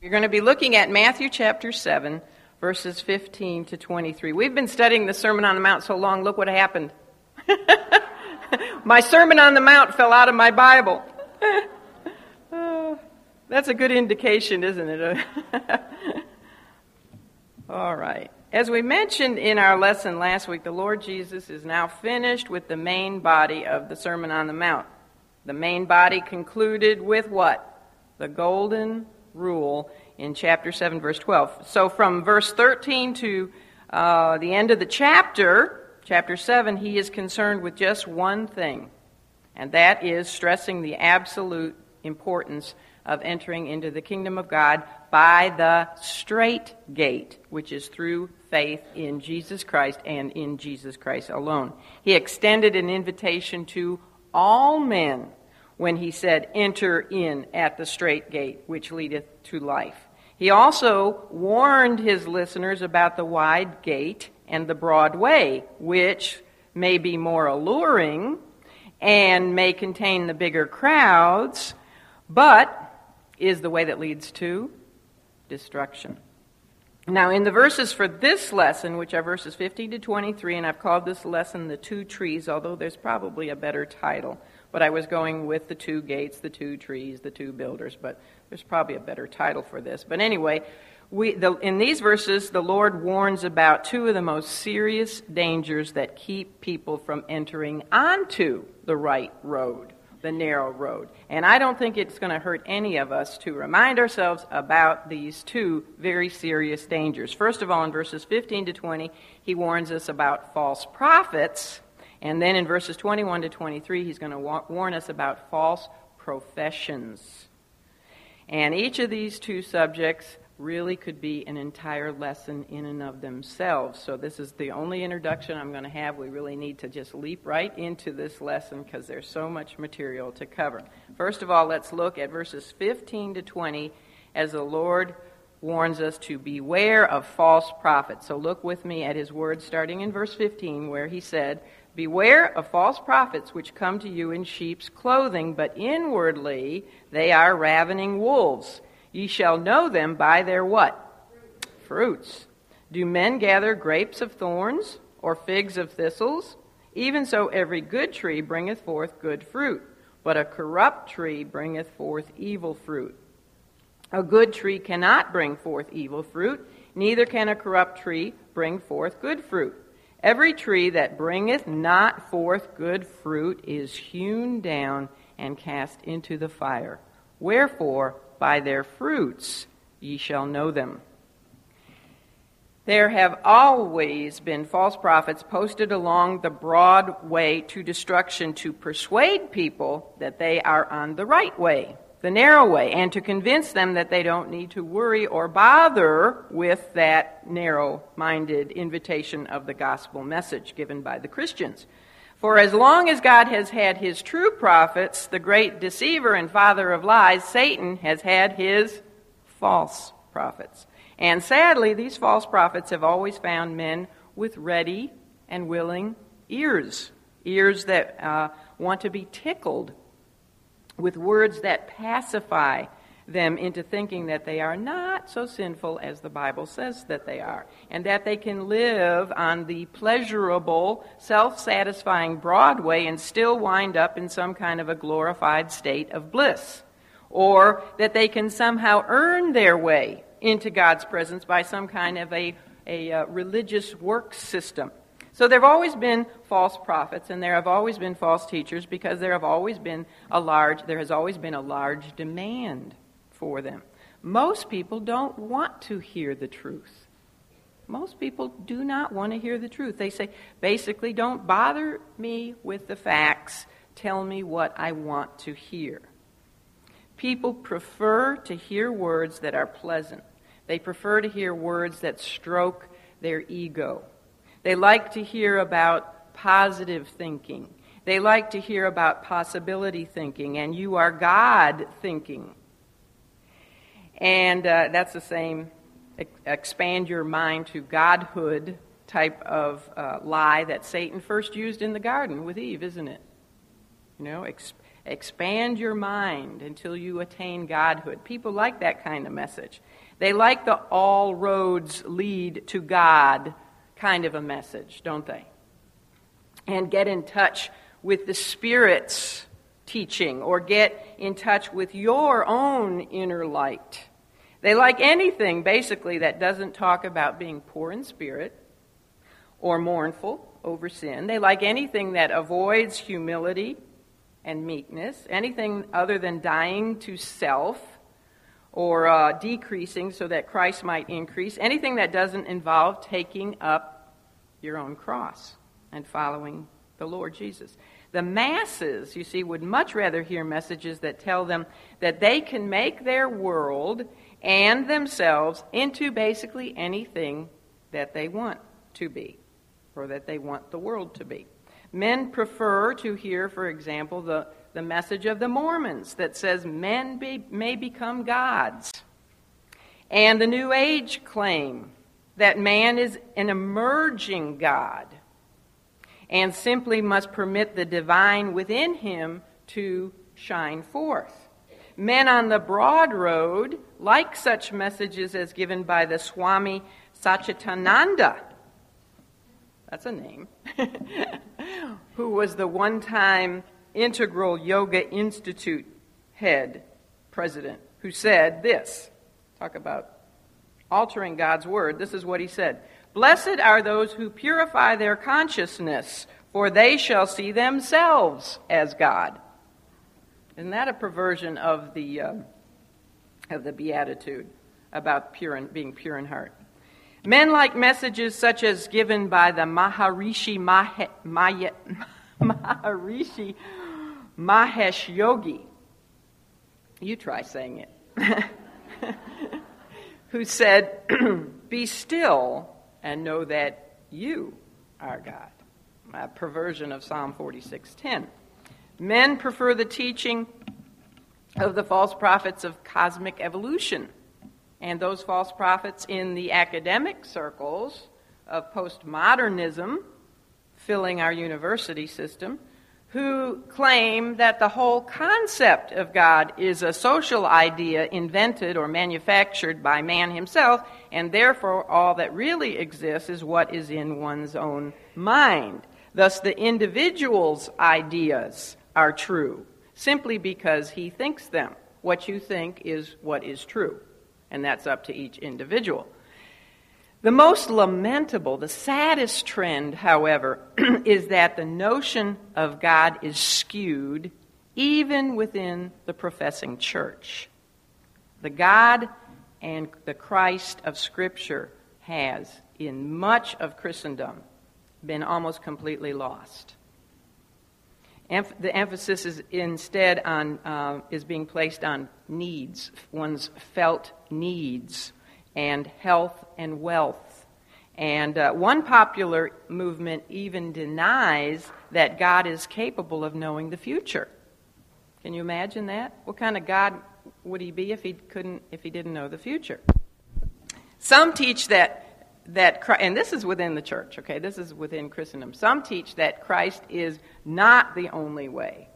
You're going to be looking at Matthew chapter 7, verses 15 to 23. We've been studying the Sermon on the Mount so long, look what happened. my Sermon on the Mount fell out of my Bible. that's a good indication, isn't it? All right. As we mentioned in our lesson last week, the Lord Jesus is now finished with the main body of the Sermon on the Mount. The main body concluded with what? The golden rule in chapter 7, verse 12. So from verse 13 to uh, the end of the chapter, chapter 7, he is concerned with just one thing, and that is stressing the absolute importance of entering into the kingdom of God by the strait gate, which is through faith in Jesus Christ and in Jesus Christ alone. He extended an invitation to all men when he said, Enter in at the strait gate, which leadeth to life. He also warned his listeners about the wide gate and the broad way, which may be more alluring and may contain the bigger crowds, but is the way that leads to destruction. Now, in the verses for this lesson, which are verses 15 to 23, and I've called this lesson The Two Trees, although there's probably a better title but I was going with the two gates, the two trees, the two builders, but there's probably a better title for this. But anyway, we, the, in these verses, the Lord warns about two of the most serious dangers that keep people from entering onto the right road, the narrow road. And I don't think it's going to hurt any of us to remind ourselves about these two very serious dangers. First of all, in verses 15 to 20, he warns us about false prophets and then in verses 21 to 23, he's going to warn us about false professions. And each of these two subjects really could be an entire lesson in and of themselves. So, this is the only introduction I'm going to have. We really need to just leap right into this lesson because there's so much material to cover. First of all, let's look at verses 15 to 20 as the Lord warns us to beware of false prophets. So, look with me at his words starting in verse 15, where he said, Beware of false prophets which come to you in sheep's clothing, but inwardly they are ravening wolves. Ye shall know them by their what? Fruits. Do men gather grapes of thorns or figs of thistles? Even so, every good tree bringeth forth good fruit, but a corrupt tree bringeth forth evil fruit. A good tree cannot bring forth evil fruit, neither can a corrupt tree bring forth good fruit. Every tree that bringeth not forth good fruit is hewn down and cast into the fire. Wherefore, by their fruits ye shall know them. There have always been false prophets posted along the broad way to destruction to persuade people that they are on the right way the narrow way and to convince them that they don't need to worry or bother with that narrow minded invitation of the gospel message given by the Christians. For as long as God has had his true prophets, the great deceiver and father of lies, Satan, has had his false prophets. And sadly, these false prophets have always found men with ready and willing ears, ears that uh, want to be tickled with words that pacify them into thinking that they are not so sinful as the Bible says that they are, and that they can live on the pleasurable, self satisfying Broadway and still wind up in some kind of a glorified state of bliss, or that they can somehow earn their way into God's presence by some kind of a, a uh, religious work system. So there have always been false prophets and there have always been false teachers because there have always been a large there has always been a large demand for them. Most people don't want to hear the truth. Most people do not want to hear the truth. They say basically don't bother me with the facts, tell me what I want to hear. People prefer to hear words that are pleasant. They prefer to hear words that stroke their ego. They like to hear about positive thinking. They like to hear about possibility thinking and you are God thinking. And uh, that's the same expand your mind to godhood type of uh, lie that Satan first used in the garden with Eve, isn't it? You know, ex- expand your mind until you attain godhood. People like that kind of message. They like the all roads lead to God kind of a message, don't they? And get in touch with the Spirit's teaching or get in touch with your own inner light. They like anything, basically, that doesn't talk about being poor in spirit or mournful over sin. They like anything that avoids humility and meekness, anything other than dying to self or uh, decreasing so that Christ might increase, anything that doesn't involve taking up your own cross and following the Lord Jesus. The masses, you see, would much rather hear messages that tell them that they can make their world and themselves into basically anything that they want to be or that they want the world to be. Men prefer to hear, for example, the, the message of the Mormons that says men be, may become gods. And the New Age claim that man is an emerging God and simply must permit the divine within him to shine forth. Men on the broad road like such messages as given by the Swami Satchidananda. That's a name. who was the one time Integral Yoga Institute head president, who said this talk about altering God's word. This is what he said Blessed are those who purify their consciousness, for they shall see themselves as God. Isn't that a perversion of the, uh, of the Beatitude about pure in, being pure in heart? Men like messages such as given by the Maharishi, Mahe, Maya, Maharishi Mahesh Yogi. You try saying it. Who said, Be still and know that you are God. A perversion of Psalm 46:10. Men prefer the teaching of the false prophets of cosmic evolution. And those false prophets in the academic circles of postmodernism, filling our university system, who claim that the whole concept of God is a social idea invented or manufactured by man himself, and therefore all that really exists is what is in one's own mind. Thus, the individual's ideas are true simply because he thinks them. What you think is what is true, and that's up to each individual. The most lamentable, the saddest trend, however, is that the notion of God is skewed even within the professing church. The God and the Christ of Scripture has, in much of Christendom, been almost completely lost the emphasis is instead on uh, is being placed on needs, one's felt needs, and health and wealth. And uh, one popular movement even denies that God is capable of knowing the future. Can you imagine that? What kind of God would he be if he couldn't if he didn't know the future? Some teach that that Christ, and this is within the church, okay? This is within Christendom. Some teach that Christ is not the only way.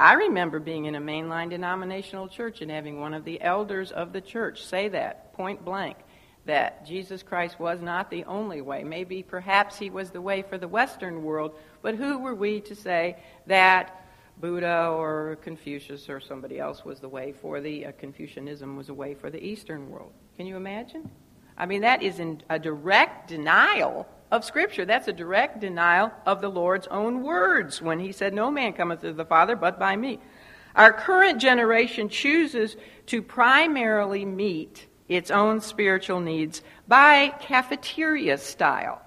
I remember being in a mainline denominational church and having one of the elders of the church say that point blank that Jesus Christ was not the only way. Maybe perhaps he was the way for the Western world, but who were we to say that Buddha or Confucius or somebody else was the way for the uh, Confucianism was a way for the Eastern world? Can you imagine? I mean, that is a direct denial of Scripture. That's a direct denial of the Lord's own words when He said, No man cometh to the Father but by me. Our current generation chooses to primarily meet its own spiritual needs by cafeteria style.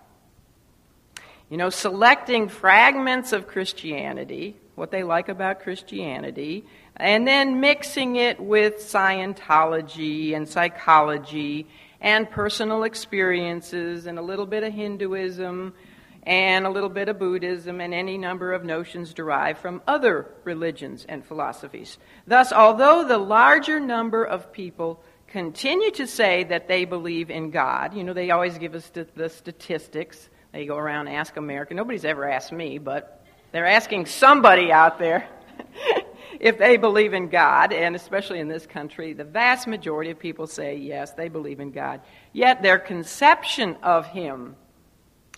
You know, selecting fragments of Christianity, what they like about Christianity, and then mixing it with Scientology and psychology and personal experiences and a little bit of Hinduism and a little bit of Buddhism and any number of notions derived from other religions and philosophies. Thus, although the larger number of people continue to say that they believe in God, you know, they always give us the statistics. They go around and ask America. Nobody's ever asked me, but they're asking somebody out there. If they believe in God, and especially in this country, the vast majority of people say yes, they believe in God. Yet their conception of Him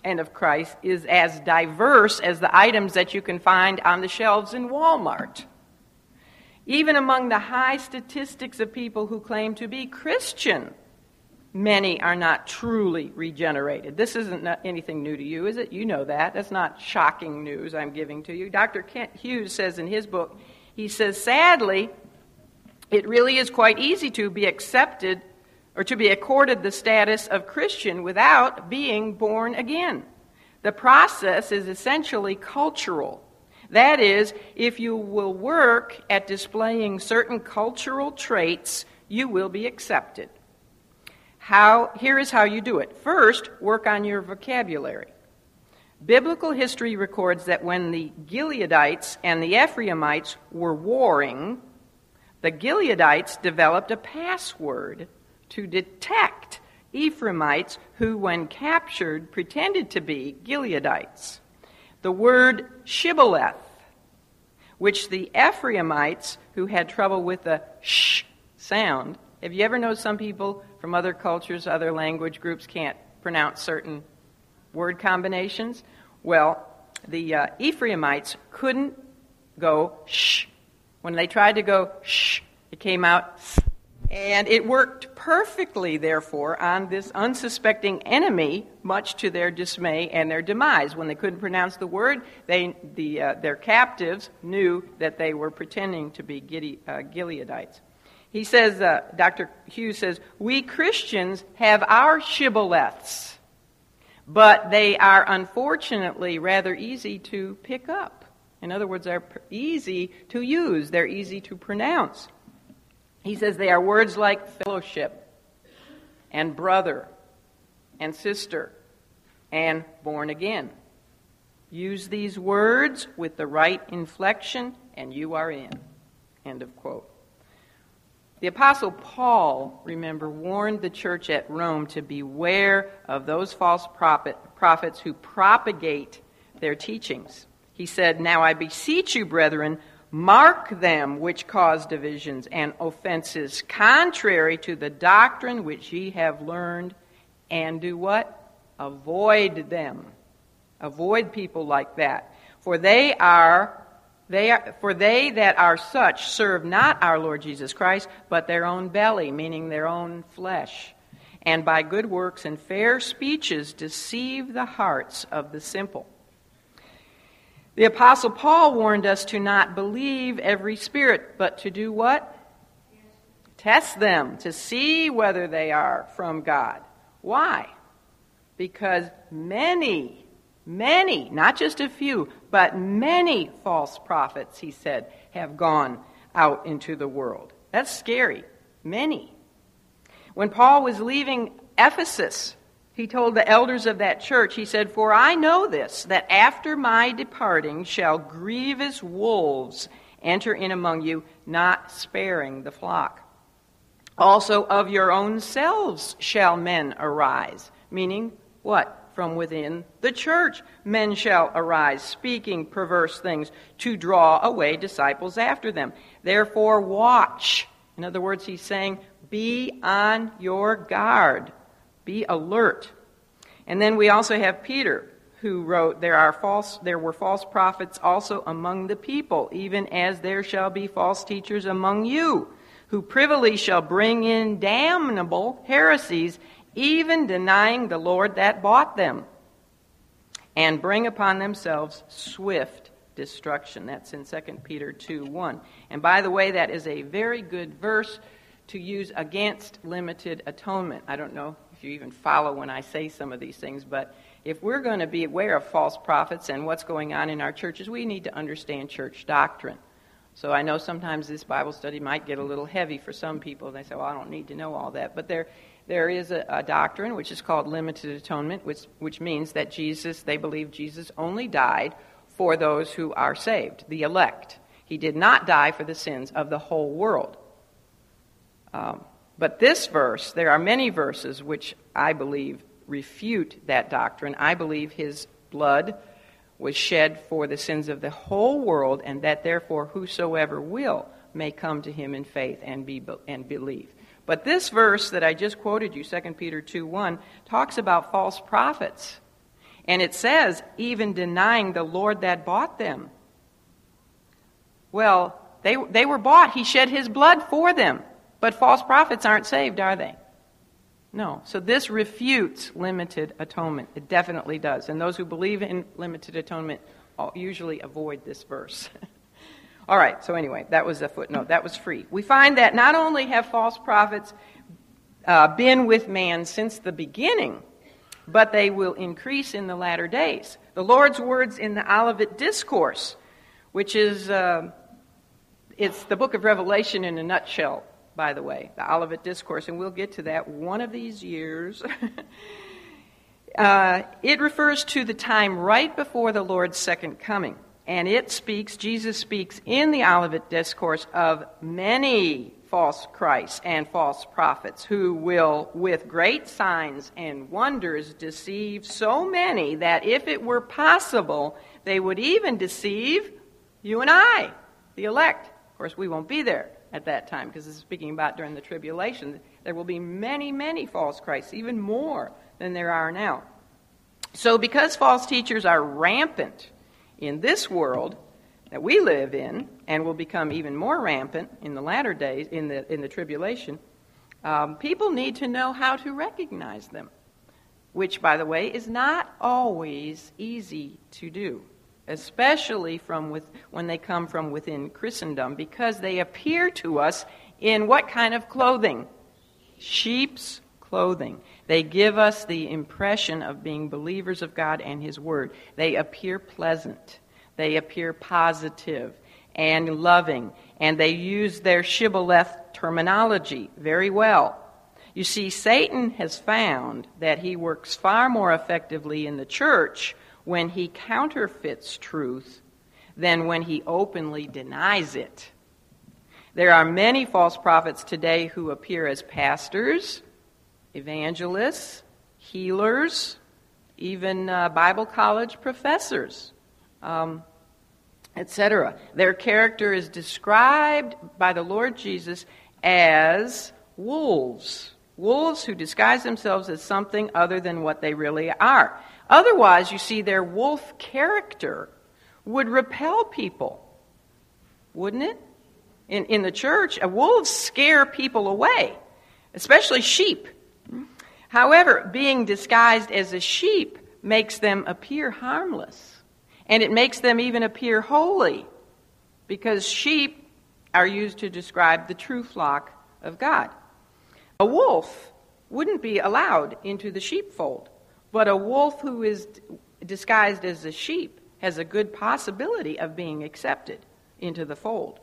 and of Christ is as diverse as the items that you can find on the shelves in Walmart. Even among the high statistics of people who claim to be Christian, many are not truly regenerated. This isn't anything new to you, is it? You know that. That's not shocking news I'm giving to you. Dr. Kent Hughes says in his book, he says, sadly, it really is quite easy to be accepted or to be accorded the status of Christian without being born again. The process is essentially cultural. That is, if you will work at displaying certain cultural traits, you will be accepted. How, here is how you do it. First, work on your vocabulary. Biblical history records that when the Gileadites and the Ephraimites were warring, the Gileadites developed a password to detect Ephraimites who, when captured, pretended to be Gileadites. The word shibboleth, which the Ephraimites who had trouble with the sh sound, have you ever known some people from other cultures, other language groups can't pronounce certain word combinations? Well, the uh, Ephraimites couldn't go sh. When they tried to go sh, it came out and it worked perfectly, therefore, on this unsuspecting enemy, much to their dismay and their demise. When they couldn't pronounce the word, they, the, uh, their captives knew that they were pretending to be Gide- uh, Gileadites. He says, uh, Dr. Hughes says, we Christians have our shibboleths, but they are unfortunately rather easy to pick up. In other words, they're easy to use, they're easy to pronounce. He says they are words like fellowship and brother and sister and born again. Use these words with the right inflection, and you are in. End of quote. The Apostle Paul, remember, warned the church at Rome to beware of those false prophet, prophets who propagate their teachings. He said, Now I beseech you, brethren, Mark them which cause divisions and offenses, contrary to the doctrine which ye have learned, and do what? Avoid them. Avoid people like that. For they are they are, for they that are such serve not our Lord Jesus Christ, but their own belly, meaning their own flesh, and by good works and fair speeches deceive the hearts of the simple. The Apostle Paul warned us to not believe every spirit, but to do what? Test them to see whether they are from God. Why? Because many, many, not just a few, but many false prophets, he said, have gone out into the world. That's scary. Many. When Paul was leaving Ephesus, he told the elders of that church, he said, For I know this, that after my departing shall grievous wolves enter in among you, not sparing the flock. Also of your own selves shall men arise. Meaning, what? From within the church men shall arise, speaking perverse things to draw away disciples after them. Therefore, watch. In other words, he's saying, be on your guard. Be alert. And then we also have Peter, who wrote, there, are false, there were false prophets also among the people, even as there shall be false teachers among you, who privily shall bring in damnable heresies, even denying the Lord that bought them, and bring upon themselves swift destruction. That's in 2 Peter 2 1. And by the way, that is a very good verse to use against limited atonement. I don't know if you even follow when I say some of these things, but if we're going to be aware of false prophets and what's going on in our churches, we need to understand church doctrine. So I know sometimes this Bible study might get a little heavy for some people. And they say, well, I don't need to know all that. But there, there is a, a doctrine which is called limited atonement, which, which means that Jesus, they believe Jesus only died for those who are saved, the elect. He did not die for the sins of the whole world. Um, but this verse, there are many verses which I believe refute that doctrine. I believe his blood was shed for the sins of the whole world, and that therefore whosoever will may come to him in faith and, be, and believe. But this verse that I just quoted you, 2 Peter 2 1, talks about false prophets. And it says, even denying the Lord that bought them. Well, they, they were bought. He shed his blood for them. But false prophets aren't saved, are they? No. So this refutes limited atonement. It definitely does. And those who believe in limited atonement usually avoid this verse. All right, so anyway, that was a footnote. That was free. We find that not only have false prophets uh, been with man since the beginning, but they will increase in the latter days. The Lord's words in the Olivet Discourse, which is uh, it's the book of Revelation in a nutshell, by the way, the Olivet Discourse, and we'll get to that one of these years. uh, it refers to the time right before the Lord's second coming. And it speaks, Jesus speaks in the Olivet Discourse of many false Christs and false prophets who will, with great signs and wonders, deceive so many that if it were possible, they would even deceive you and I, the elect. Of course, we won't be there at that time because this is speaking about during the tribulation. There will be many, many false Christs, even more than there are now. So, because false teachers are rampant, in this world that we live in and will become even more rampant in the latter days, in the, in the tribulation, um, people need to know how to recognize them, which, by the way, is not always easy to do, especially from with, when they come from within Christendom, because they appear to us in what kind of clothing? Sheep's clothing. They give us the impression of being believers of God and His Word. They appear pleasant, they appear positive and loving, and they use their shibboleth terminology very well. You see, Satan has found that he works far more effectively in the church when he counterfeits truth than when he openly denies it. There are many false prophets today who appear as pastors, evangelists, healers, even uh, Bible college professors, um, etc. Their character is described by the Lord Jesus as wolves. Wolves who disguise themselves as something other than what they really are. Otherwise, you see, their wolf character would repel people, wouldn't it? In, in the church, wolves scare people away, especially sheep. However, being disguised as a sheep makes them appear harmless, and it makes them even appear holy, because sheep are used to describe the true flock of God. A wolf wouldn't be allowed into the sheepfold, but a wolf who is disguised as a sheep has a good possibility of being accepted into the fold.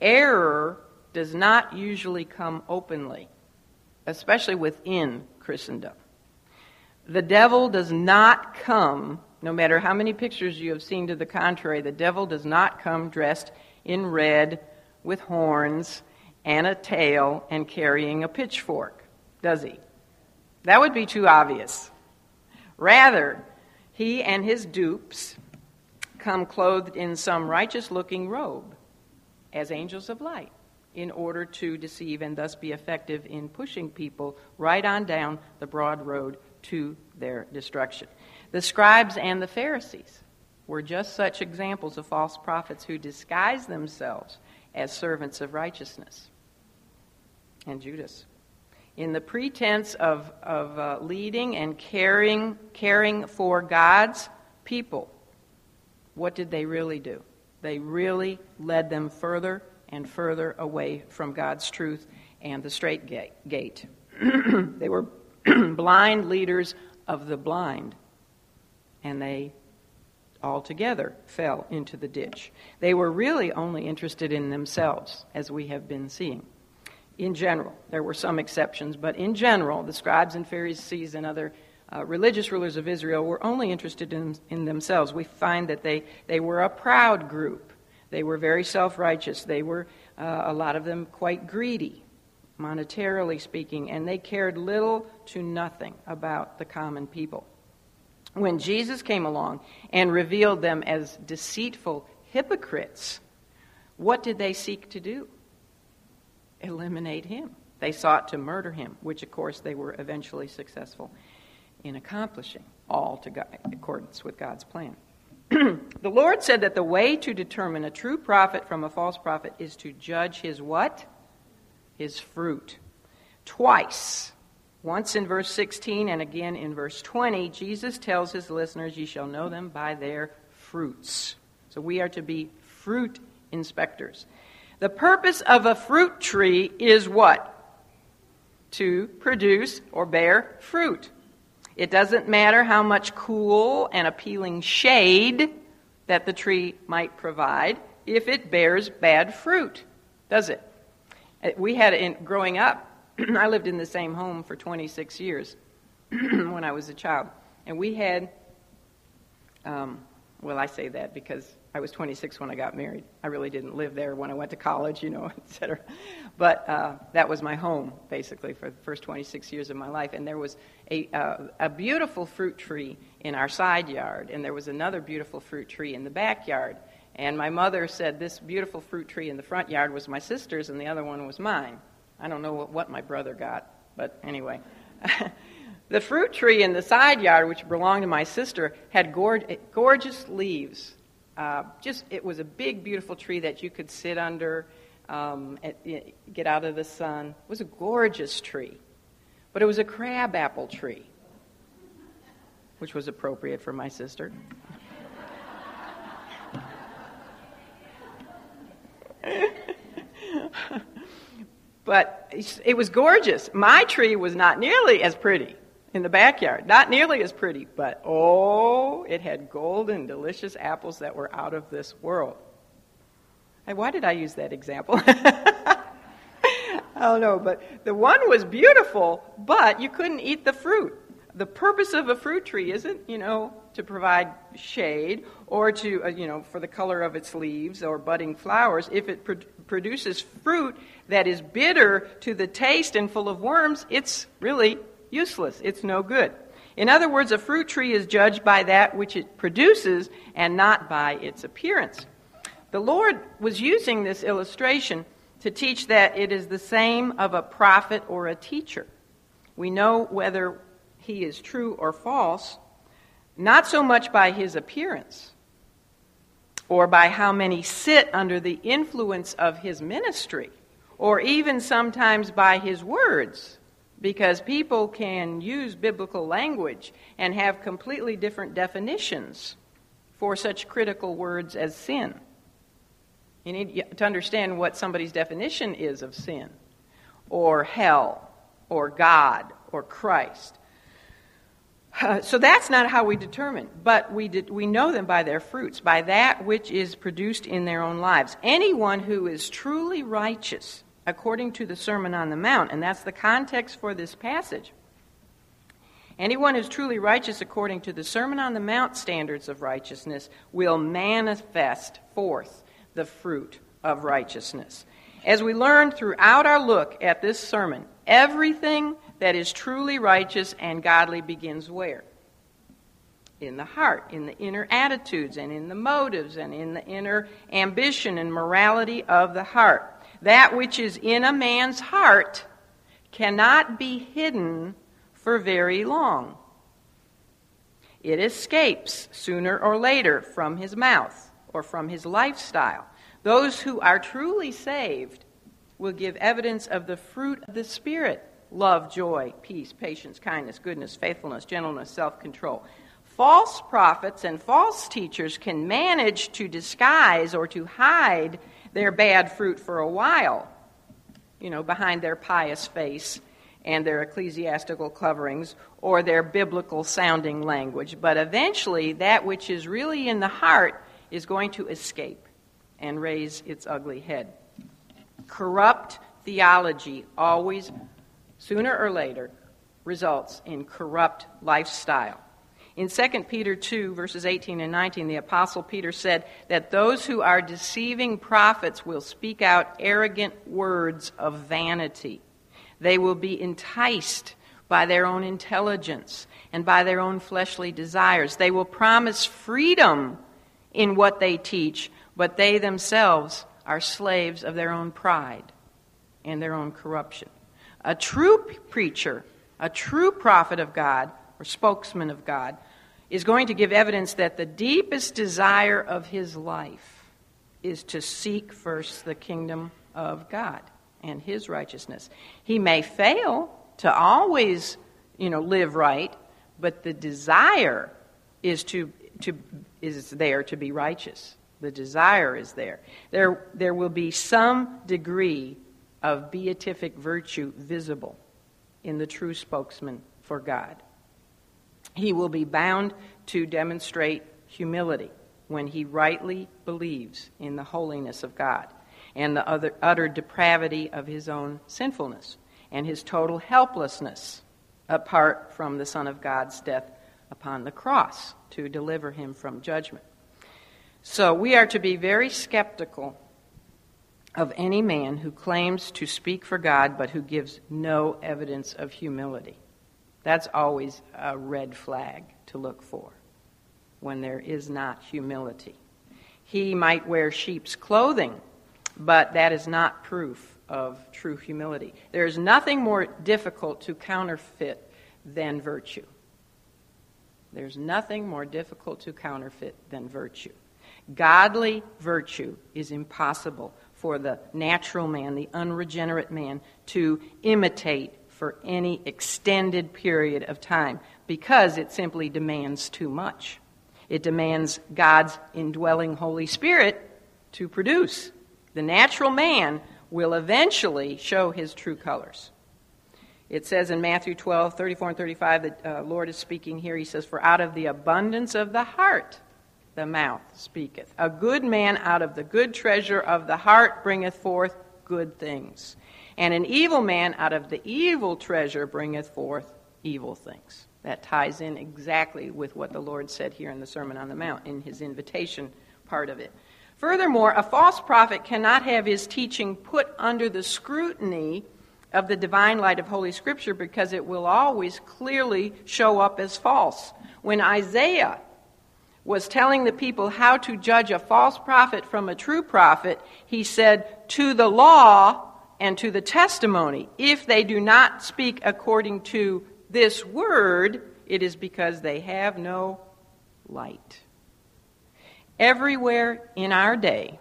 Error does not usually come openly especially within Christendom. The devil does not come, no matter how many pictures you have seen to the contrary, the devil does not come dressed in red with horns and a tail and carrying a pitchfork, does he? That would be too obvious. Rather, he and his dupes come clothed in some righteous looking robe as angels of light in order to deceive and thus be effective in pushing people right on down the broad road to their destruction. The scribes and the Pharisees were just such examples of false prophets who disguised themselves as servants of righteousness. And Judas. In the pretense of, of uh, leading and caring, caring for God's people, what did they really do? They really led them further and further away from God's truth and the strait gate. they were blind leaders of the blind, and they altogether fell into the ditch. They were really only interested in themselves, as we have been seeing. In general, there were some exceptions, but in general, the scribes and Pharisees and other uh, religious rulers of Israel were only interested in, in themselves. We find that they, they were a proud group. They were very self righteous. They were, uh, a lot of them, quite greedy, monetarily speaking, and they cared little to nothing about the common people. when Jesus came along and revealed them as deceitful hypocrites, what did they seek to do? Eliminate him. They sought to murder him, which, of course, they were eventually successful in accomplishing, all to God, accordance with God's plan. the Lord said that the way to determine a true prophet from a false prophet is to judge his what? His fruit. Twice. Once in verse 16 and again in verse 20, Jesus tells his listeners, Ye shall know them by their fruits. So we are to be fruit inspectors. The purpose of a fruit tree is what? To produce or bear fruit. It doesn't matter how much cool and appealing shade that the tree might provide if it bears bad fruit, does it? Uh, we had in growing up, I lived in the same home for 26 years when I was a child, and we had um, well, I say that because I was 26 when I got married. I really didn't live there when I went to college, you know, et cetera. But uh, that was my home, basically, for the first 26 years of my life. And there was a, uh, a beautiful fruit tree in our side yard, and there was another beautiful fruit tree in the backyard. And my mother said this beautiful fruit tree in the front yard was my sister's, and the other one was mine. I don't know what, what my brother got, but anyway. The fruit tree in the side yard, which belonged to my sister, had gorgeous leaves. Uh, just it was a big, beautiful tree that you could sit under, um, get out of the sun. It was a gorgeous tree, but it was a crab apple tree, which was appropriate for my sister. but it was gorgeous. My tree was not nearly as pretty in the backyard. Not nearly as pretty, but oh, it had golden, delicious apples that were out of this world. And why did I use that example? I don't know, but the one was beautiful, but you couldn't eat the fruit. The purpose of a fruit tree isn't, you know, to provide shade or to, uh, you know, for the color of its leaves or budding flowers. If it pro- produces fruit that is bitter to the taste and full of worms, it's really useless. It's no good. In other words, a fruit tree is judged by that which it produces and not by its appearance. The Lord was using this illustration to teach that it is the same of a prophet or a teacher. We know whether he is true or false, not so much by his appearance or by how many sit under the influence of his ministry, or even sometimes by his words because people can use biblical language and have completely different definitions for such critical words as sin. You need to understand what somebody's definition is of sin, or hell, or God, or Christ. Uh, so that's not how we determine, but we, did, we know them by their fruits, by that which is produced in their own lives. Anyone who is truly righteous according to the Sermon on the Mount, and that's the context for this passage. Anyone who's truly righteous according to the Sermon on the Mount standards of righteousness will manifest forth the fruit of righteousness. As we learn throughout our look at this sermon, everything that is truly righteous and godly begins where? In the heart, in the inner attitudes, and in the motives, and in the inner ambition and morality of the heart. That which is in a man's heart cannot be hidden for very long. It escapes sooner or later from his mouth or from his lifestyle. Those who are truly saved will give evidence of the fruit of the Spirit love, joy, peace, patience, kindness, goodness, faithfulness, gentleness, self control. False prophets and false teachers can manage to disguise or to hide their bad fruit for a while, you know, behind their pious face and their ecclesiastical coverings or their biblical sounding language. But eventually, that which is really in the heart is going to escape and raise its ugly head. Corrupt theology always, sooner or later, results in corrupt lifestyle. In 2 Peter 2, verses 18 and 19, the Apostle Peter said that those who are deceiving prophets will speak out arrogant words of vanity. They will be enticed by their own intelligence and by their own fleshly desires. They will promise freedom in what they teach, but they themselves are slaves of their own pride and their own corruption. A true preacher, a true prophet of God, or spokesman of God, is going to give evidence that the deepest desire of his life is to seek first the kingdom of God and his righteousness. He may fail to always, you know, live right, but the desire is to, to is there to be righteous. The desire is there. There there will be some degree of beatific virtue visible in the true spokesman for God. He will be bound to demonstrate humility when he rightly believes in the holiness of God and the utter depravity of his own sinfulness and his total helplessness apart from the Son of God's death upon the cross to deliver him from judgment. So we are to be very skeptical of any man who claims to speak for God but who gives no evidence of humility. That's always a red flag to look for when there is not humility. He might wear sheep's clothing, but that is not proof of true humility. There is nothing more difficult to counterfeit than virtue. There's nothing more difficult to counterfeit than virtue. Godly virtue is impossible for the natural man, the unregenerate man, to imitate for any extended period of time because it simply demands too much. It demands God's indwelling Holy Spirit to produce. The natural man will eventually show his true colors. It says in Matthew 12, 34 and 35, the uh, Lord is speaking here. He says, For out of the abundance of the heart the mouth speaketh. A good man out of the good treasure of the heart bringeth forth good things. And an evil man out of the evil treasure bringeth forth evil things. That ties in exactly with what the Lord said here in the Sermon on the Mount, in his invitation part of it. Furthermore, a false prophet cannot have his teaching put under the scrutiny of the divine light of Holy Scripture because it will always clearly show up as false. When Isaiah was telling the people how to judge a false prophet from a true prophet, he said, To the law and to the testimony, if they do not speak according to this word, it is because they have no light. Everywhere in our day,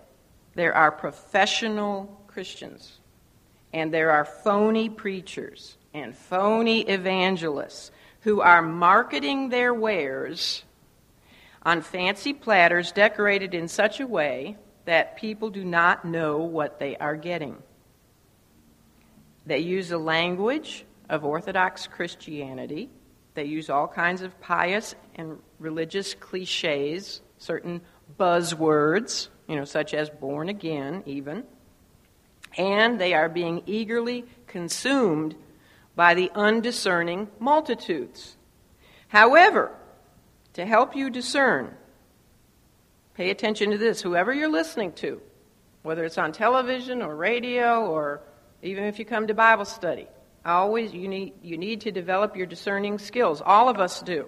there are professional Christians, and there are phony preachers and phony evangelists who are marketing their wares on fancy platters decorated in such a way that people do not know what they are getting. They use the language of Orthodox Christianity. They use all kinds of pious and religious cliches, certain buzzwords, you know, such as born again, even. And they are being eagerly consumed by the undiscerning multitudes. However, to help you discern, pay attention to this. Whoever you're listening to, whether it's on television or radio or even if you come to Bible study, always you need, you need to develop your discerning skills. All of us do.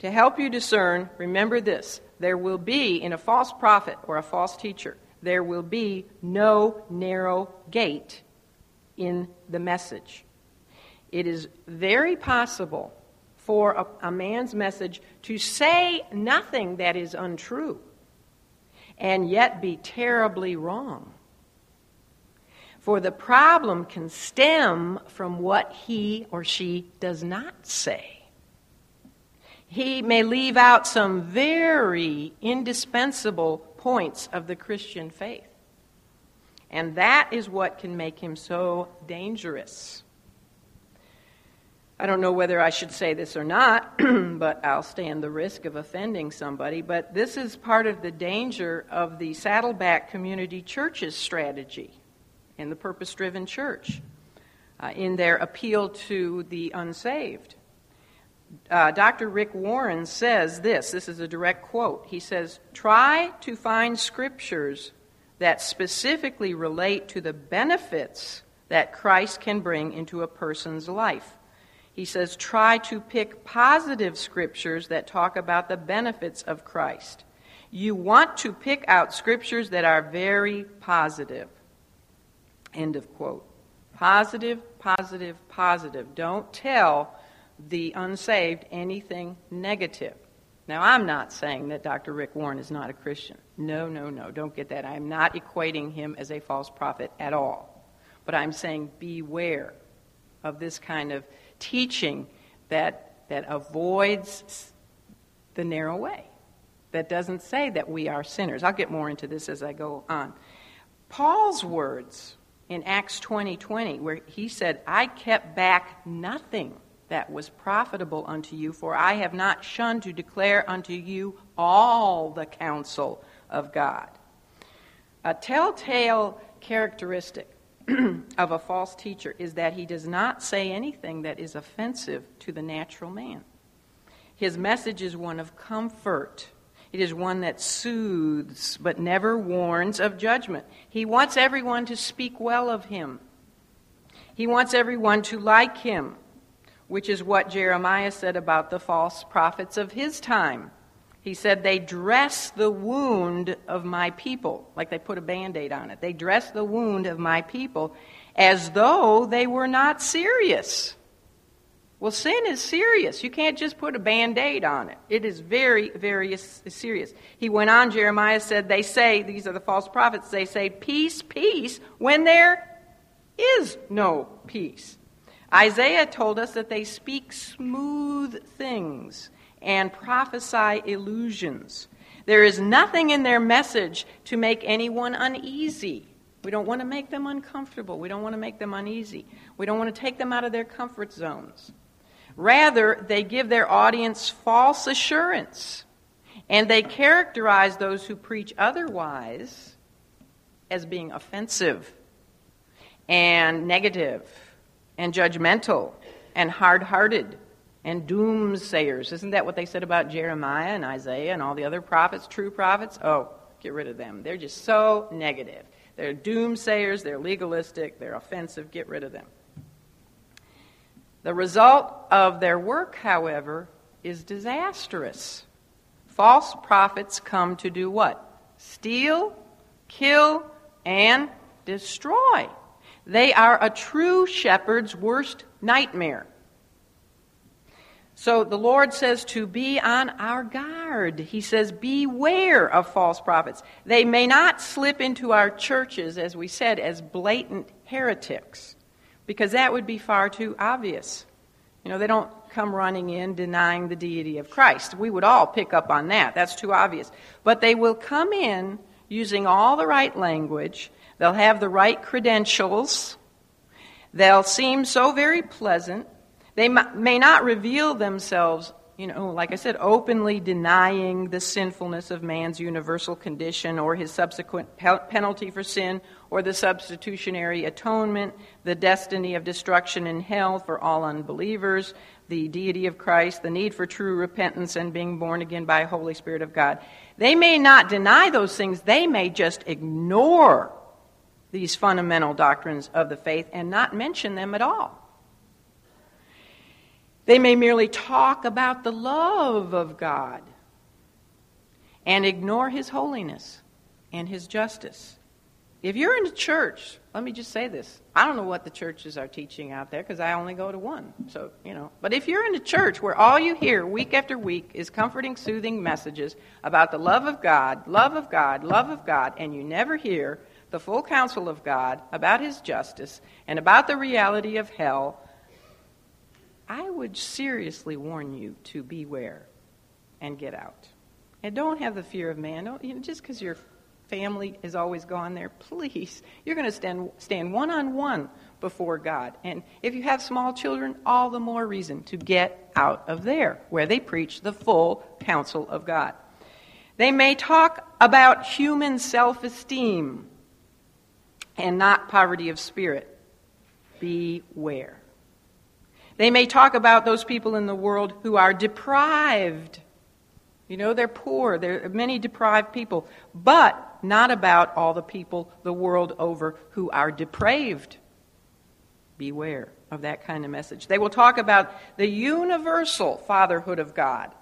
To help you discern, remember this there will be, in a false prophet or a false teacher, there will be no narrow gate in the message. It is very possible for a, a, man's message to say nothing that is untrue and yet be terribly wrong. For the problem can stem from what he or she does not say he may leave out some very indispensable points of the Christian faith. And that is what can make him so dangerous. I don't know whether I should say this or not, but I'll stand the risk of offending somebody. But this is part of the danger of the Saddleback Community Church's strategy and the purpose driven church uh, in their appeal to the unsaved uh, Dr. Rick Warren says this this is a direct quote. He says, Try to find scriptures that specifically relate to the benefits that Christ can bring into a person's life. He says, try to pick positive scriptures that talk about the benefits of Christ. You want to pick out scriptures that are very positive. End of quote. Positive, positive, positive. Don't tell the unsaved anything negative. Now, I'm not saying that Dr. Rick Warren is not a Christian. No, no, no. Don't get that. I'm not equating him as a false prophet at all. But I'm saying beware of this kind of teaching that, that avoids the narrow way, that doesn't say that we are sinners. I'll get more into this as I go on. Paul's words in Acts 20 20, where he said, I kept back nothing that was profitable unto you, for I have not shunned to declare unto you all the counsel of God. A telltale characteristic of a false teacher is that he does not say anything that is offensive to the natural man. His message is one of comfort. It is one that soothes but never warns of judgment. He wants everyone to speak well of him. He wants everyone to like him, which is what Jeremiah said about the false prophets of his time. He said, They dress the wound of my people, like they put a band aid on it. They dress the wound of my people as though they were not serious. Well, sin is serious. You can't just put a band aid on it. It is very, very serious. He went on, Jeremiah said, They say, these are the false prophets, they say, Peace, peace, when there is no peace. Isaiah told us that they speak smooth things and prophesy illusions. There is nothing in their message to make anyone uneasy. We don't want to make them uncomfortable. We don't want to make them uneasy. We don't want to take them out of their comfort zones. Rather, they give their audience false assurance. And they characterize those who preach otherwise as being offensive and negative and judgmental and hard hearted and doomsayers. Isn't that what they said about Jeremiah and Isaiah and all the other prophets, true prophets? Oh, get rid of them. They're just so negative. They're doomsayers, they're legalistic, they're offensive. Get rid of them. The result of their work, however, is disastrous. False prophets come to do what? Steal, kill, and destroy. They are a true shepherd's worst nightmare. So the Lord says to be on our guard. He says, beware of false prophets. They may not slip into our churches, as we said, as blatant heretics, because that would be far too obvious. You know, they don't come running in denying the deity of Christ. We would all pick up on that. That's too obvious. But they will come in using all the right language, they'll have the right credentials, they'll seem so very pleasant they may not reveal themselves, you know, like I said, openly denying the sinfulness of man's universal condition or his subsequent penalty for sin or the substitutionary atonement, the destiny of destruction in hell for all unbelievers, the deity of Christ, the need for true repentance and being born again by the Holy Spirit of God. They may not deny those things, they may just ignore these fundamental doctrines of the faith and not mention them at all. They may merely talk about the love of God and ignore His holiness and His justice. If you're in a church, let me just say this. I don't know what the churches are teaching out there because I only go to one. So, you know. But if you're in a church where all you hear week after week is comforting, soothing messages about the love of God, love of God, love of God, and you never hear the full counsel of God about His justice and about the reality of hell I would seriously warn you to beware and get out. And don't have the fear of man. Don't, you know, just because your family has always gone there, please, you're going to stand stand one on one before God. And if you have small children, all the more reason to get out of there, where they preach the full counsel of God. They may talk about human self esteem and not poverty of spirit. Beware. They may talk about those people in the world who are deprived. You know, they're poor. There are many deprived people, but not about all the people the world over who are depraved. Beware. of that kind of message. They will talk about the universal fatherhood of God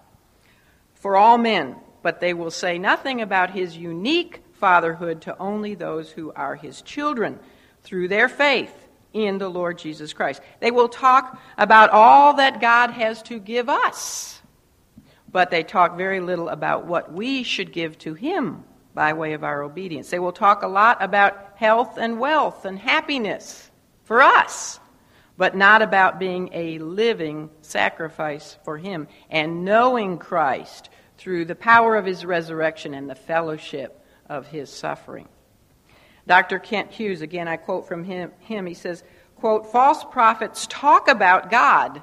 for all men, but they will say nothing about his unique fatherhood to only those who are his children through their faith in the Lord Jesus Christ. They will talk about all that God has to give us, but they talk very little about what we should give to him by way of our obedience. They will talk a lot about health and wealth and happiness for us, but not about being a living sacrifice for him and knowing Christ through the power of his resurrection and the fellowship of his suffering. Dr. Kent Hughes, again, I quote from him, him he says, quote, false prophets talk about God.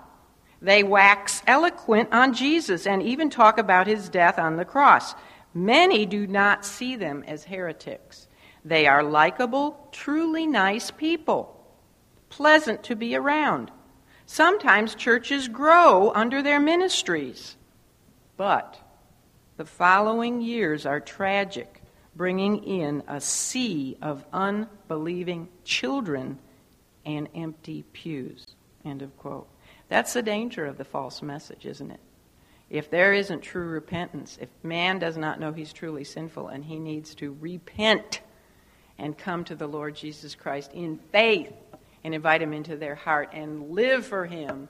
They wax eloquent on Jesus and even talk about his death on the cross. Many do not see them as heretics. They are likable, truly nice people, pleasant to be around. Sometimes churches grow under their ministries. But the following years are tragic, bringing in a sea of unbelieving children and empty pews. End of quote. That's the danger of the false message, isn't it? If there isn't true repentance, if man does not know he's truly sinful and he needs to repent and come to the Lord Jesus Christ in faith and invite him into their heart and live for him,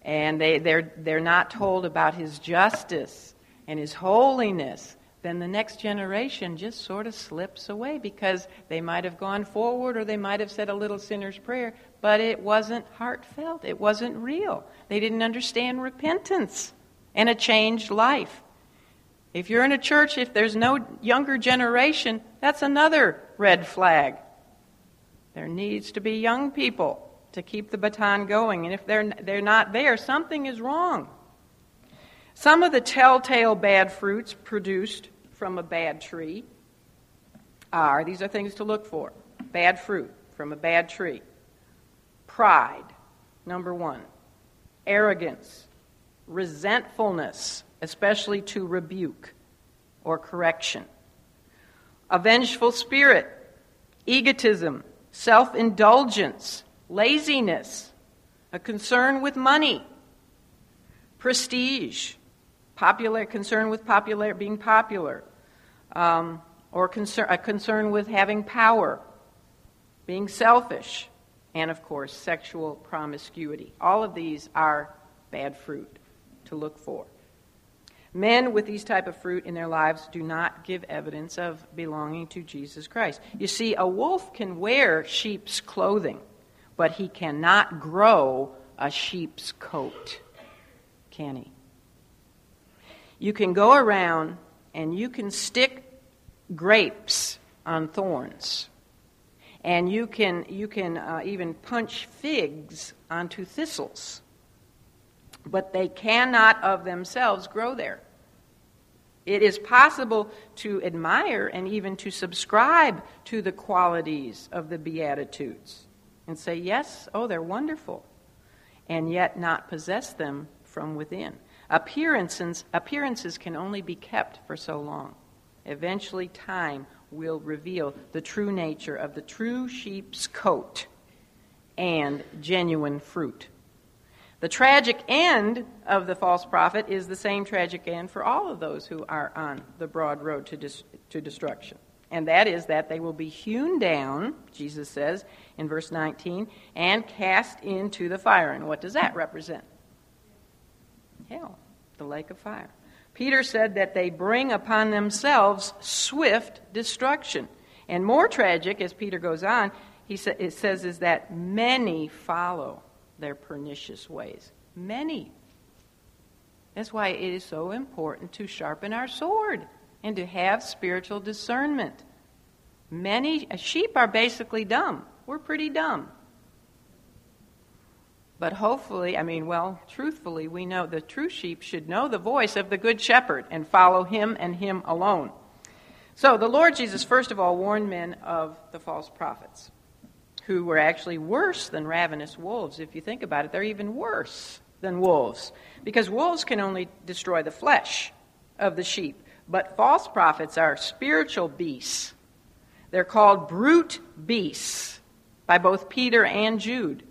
and they, they're, they're not told about his justice and his holiness, then the next generation just sort of slips away because they might have gone forward or they might have said a little sinner's prayer, but it wasn't heartfelt. It wasn't real. They didn't understand repentance and a changed life. If you're in a church, if there's no younger generation, that's another red flag. There needs to be young people to keep the baton going. And if they're, they're not there, something is wrong. Some of the telltale bad fruits produced from a bad tree are these are things to look for bad fruit from a bad tree. Pride, number one. Arrogance, resentfulness, especially to rebuke or correction. A vengeful spirit, egotism, self indulgence, laziness, a concern with money, prestige, popular concern with popular being popular, um, or a concern with having power, being selfish, and of course sexual promiscuity. All of these are bad fruit to look for. Men with these type of fruit in their lives do not give evidence of belonging to Jesus Christ. You see, a wolf can wear sheep's clothing, but he cannot grow a sheep's coat. Can he? You can go around and you can stick grapes on thorns. And you can, you can uh, even punch figs onto thistles but they cannot of themselves grow there. It is possible to admire and even to subscribe to the qualities of the Beatitudes and say, yes, oh, they're wonderful, and yet not possess them from within. Appearances, appearances can only be kept for so long. Eventually, time will reveal the true nature of the true sheep's coat and genuine fruit. The tragic end of the false prophet is the same tragic end for all of those who are on the broad road to, dis- to destruction. And that is that they will be hewn down, Jesus says in verse 19, and cast into the fire. And what does that represent? Hell, the lake of fire. Peter said that they bring upon themselves swift destruction. And more tragic, as Peter goes on, he sa- it says is that many follow their pernicious ways. Many. That's why it is so important to sharpen our sword and to have spiritual discernment. Many uh, sheep are basically dumb. We're pretty dumb. But hopefully, I mean, well, truthfully, we know the true sheep should know the voice of the good shepherd and follow him and him alone. So the Lord Jesus, first of all, warned men of the false prophets who were actually worse than ravenous wolves. If you think about it, they're even worse than wolves because wolves can only destroy the flesh of the sheep, but false prophets are spiritual beasts. They're called brute beasts by both Peter and Jude.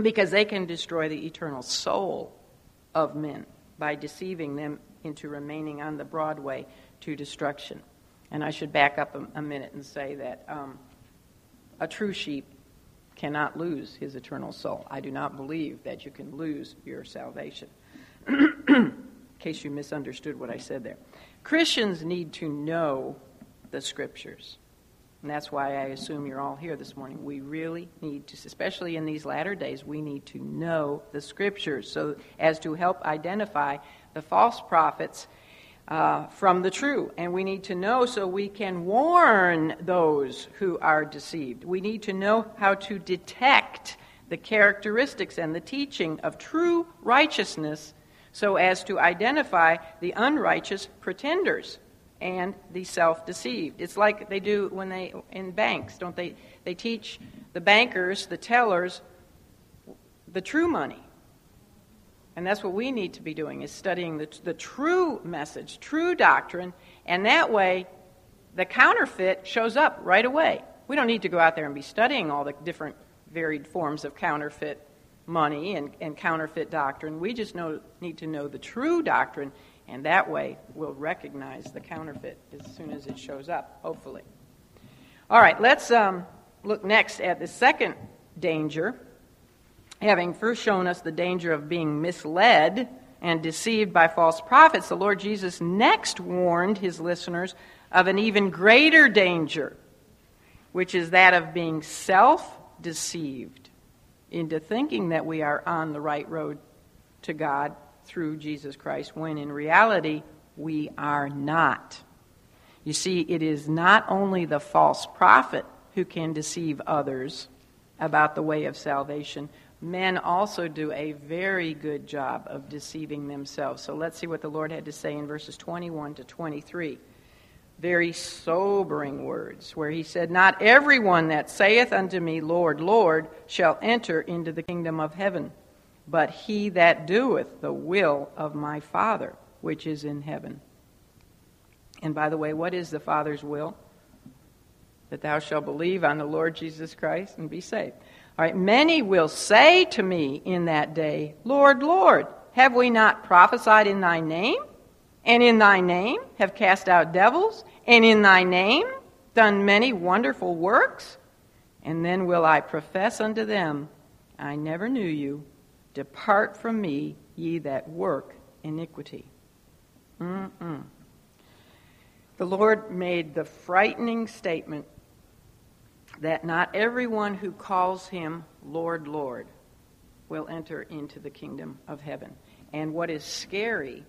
because they can destroy the eternal soul of men by deceiving them into remaining on the broad way to destruction. And I should back up a, a minute and say that um, a true sheep cannot lose his eternal soul. I do not believe that you can lose your salvation. in case you misunderstood what I said there. Christians need to know the scriptures. And that's why I assume you're all here this morning. We really need to, especially in these latter days, we need to know the scriptures so as to help identify the false prophets uh, from the true. And we need to know so we can warn those who are deceived. We need to know how to detect the characteristics and the teaching of true righteousness so as to identify the unrighteous pretenders and the self-deceived. It's like they do when they in banks, don't they? They teach the bankers, the tellers, the true money. And that's what we need to be doing is studying the, the true message, true doctrine, and that way the counterfeit shows up right away. We don't need to go out there and be studying all the different varied forms of counterfeit money and, and counterfeit doctrine. We just know, need to know the true doctrine, and that way we'll recognize the counterfeit as soon as it shows up, hopefully. All right, let's um, look next at the second danger having first shown us the danger of being misled and deceived by false prophets, the Lord Jesus next warned his listeners of an even greater danger, which is that of being self deceived into thinking that we are on the right road to God through Jesus Christ, when in reality we are not. You see, it is not only the false prophet who can deceive others about the way of salvation, men also do a very good job of deceiving themselves. So let's see what the Lord had to say in verses 21 to 23. Very sobering words, where he said, Not everyone that saith unto me, Lord, Lord, shall enter into the kingdom of heaven, but he that doeth the will of my Father, which is in heaven. And by the way, what is the Father's will? That thou shalt believe on the Lord Jesus Christ and be saved. All right, many will say to me in that day, Lord, Lord, have we not prophesied in thy name? And in thy name have cast out devils? And in thy name done many wonderful works? And then will I profess unto them, I never knew you. Depart from me, ye that work iniquity. Mm-mm. The Lord made the frightening statement that not everyone who calls him Lord, Lord will enter into the kingdom of heaven. And what is scary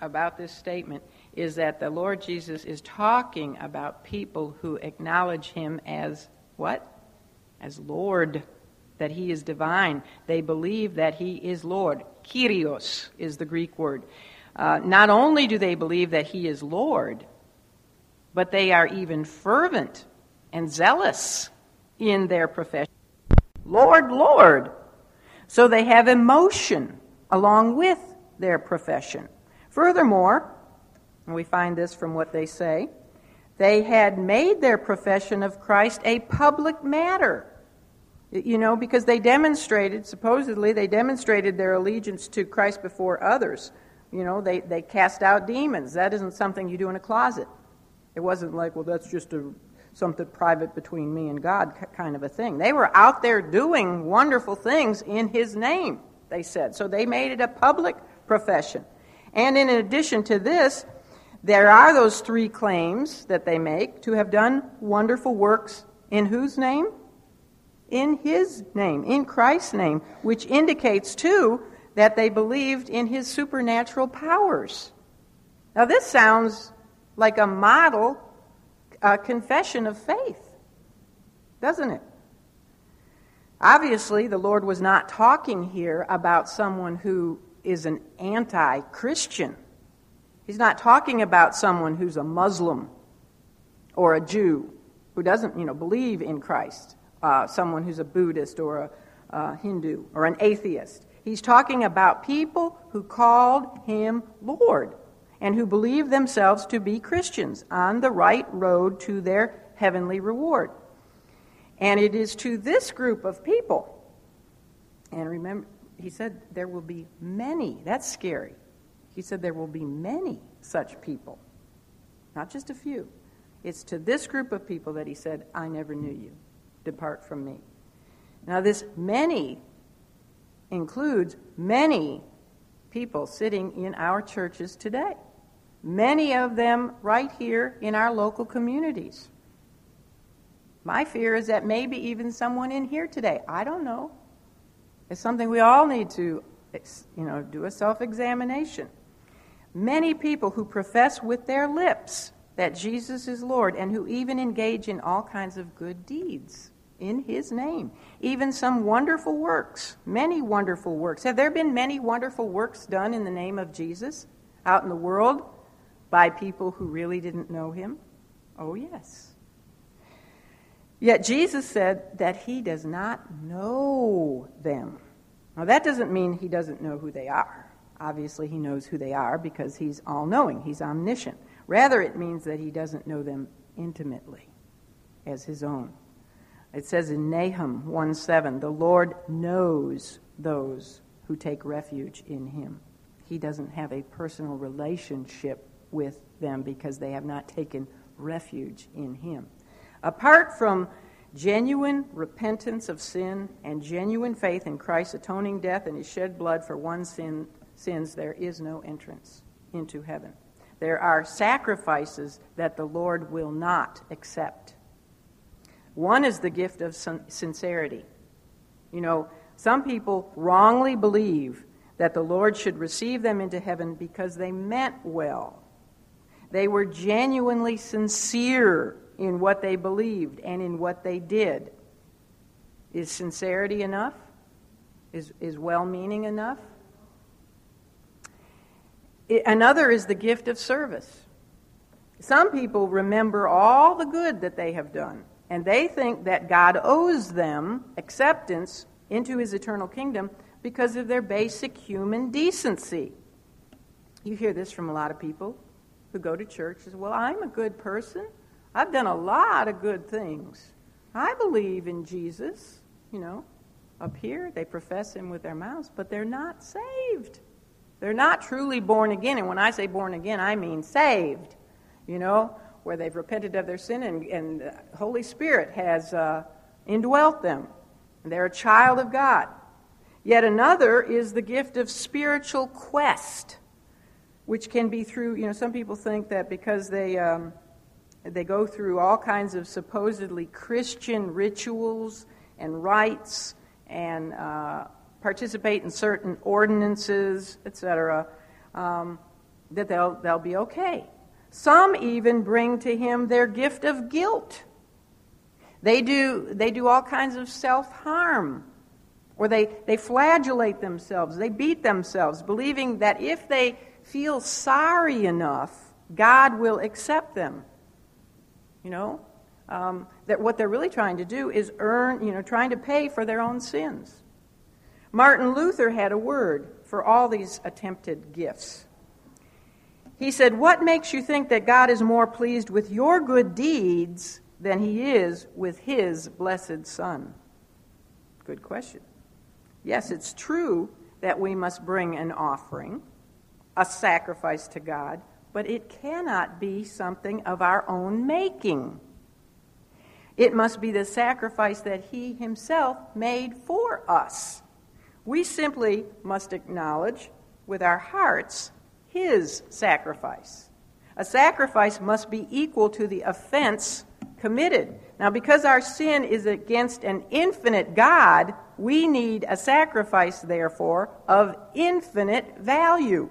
about this statement is that the Lord Jesus is talking about people who acknowledge him as what? As Lord, that he is divine. They believe that he is Lord. Kyrios is the Greek word. Uh, not only do they believe that he is Lord, but they are even fervent and zealous in their profession. Lord, Lord. So they have emotion along with their profession. Furthermore, and we find this from what they say, they had made their profession of Christ a public matter. You know, because they demonstrated, supposedly, they demonstrated their allegiance to Christ before others. You know, they, they cast out demons. That isn't something you do in a closet. It wasn't like, well, that's just a, something private between me and God kind of a thing. They were out there doing wonderful things in His name, they said. So they made it a public profession. And in addition to this, there are those three claims that they make to have done wonderful works in whose name? In His name, in Christ's name, which indicates, too, that they believed in His supernatural powers. Now, this sounds like a model uh, confession of faith, doesn't it? Obviously, the Lord was not talking here about someone who is an anti Christian. He's not talking about someone who's a Muslim or a Jew who doesn't, you know, believe in Christ, uh, someone who's a Buddhist or a, a Hindu or an atheist. He's talking about people who called him Lord and who believe themselves to be Christians on the right road to their heavenly reward. And it is to this group of people And remember, he said there will be many. That's scary. He said there will be many such people, not just a few. It's to this group of people that he said, I never knew you. Depart from me. Now, this many includes many people sitting in our churches today, many of them right here in our local communities. My fear is that maybe even someone in here today, I don't know. It's something we all need to, you know, do a self-examination. Many people who profess with their lips that Jesus is Lord and who even engage in all kinds of good deeds in his name. Even some wonderful works, many wonderful works. Have there been many wonderful works done in the name of Jesus out in the world by people who really didn't know him? Oh, yes. Yet Jesus said that he does not know them. Now, that doesn't mean he doesn't know who they are. Obviously, he knows who they are because he's all knowing, he's omniscient. Rather, it means that he doesn't know them intimately as his own. It says in Nahum 1 7, the Lord knows those who take refuge in him. He doesn't have a personal relationship with them because they have not taken refuge in him. Apart from genuine repentance of sin and genuine faith in Christ's atoning death and his shed blood for one's sin, sins, there is no entrance into heaven. There are sacrifices that the Lord will not accept. One is the gift of sincerity. You know, some people wrongly believe that the Lord should receive them into heaven because they meant well. They were genuinely sincere in what they believed and in what they did. Is sincerity enough? Is, is well meaning enough? Another is the gift of service. Some people remember all the good that they have done and they think that God owes them acceptance into his eternal kingdom because of their basic human decency. You hear this from a lot of people who go to church say, Well, I'm a good person. I've done a lot of good things. I believe in Jesus. You know, up here they profess him with their mouths, but they're not saved. They're not truly born again. And when I say born again, I mean saved. You know, where they've repented of their sin and, and the Holy Spirit has uh, indwelt them. And they're a child of God. Yet another is the gift of spiritual quest, which can be through, you know, some people think that because they, um, they go through all kinds of supposedly Christian rituals and rites and uh, participate in certain ordinances, etc., um, that they'll, they'll be okay. Some even bring to him their gift of guilt. They do, they do all kinds of self harm, or they, they flagellate themselves, they beat themselves, believing that if they feel sorry enough, God will accept them. You know? Um, that what they're really trying to do is earn, you know, trying to pay for their own sins. Martin Luther had a word for all these attempted gifts. He said, What makes you think that God is more pleased with your good deeds than he is with his blessed Son? Good question. Yes, it's true that we must bring an offering, a sacrifice to God, but it cannot be something of our own making. It must be the sacrifice that he himself made for us. We simply must acknowledge with our hearts his sacrifice. A sacrifice must be equal to the offense committed. Now, because our sin is against an infinite God, we need a sacrifice, therefore, of infinite value.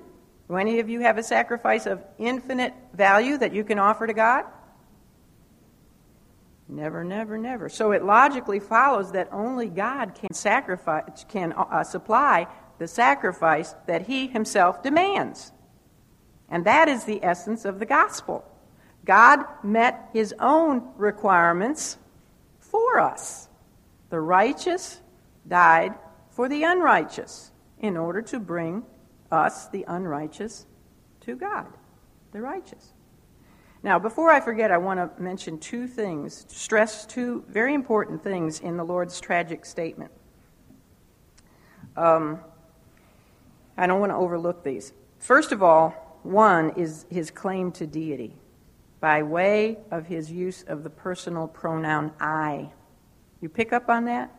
Do any of you have a sacrifice of infinite value that you can offer to God? Never, never, never. So it logically follows that only God can sacrifice, can uh, supply the sacrifice that He Himself demands. And that is the essence of the gospel. God met his own requirements for us. The righteous died for the unrighteous in order to bring us, the unrighteous, to God, the righteous. Now, before I forget, I want to mention two things, stress two very important things in the Lord's tragic statement. Um, I don't want to overlook these. First of all, one is his claim to deity by way of his use of the personal pronoun I. You pick up on that?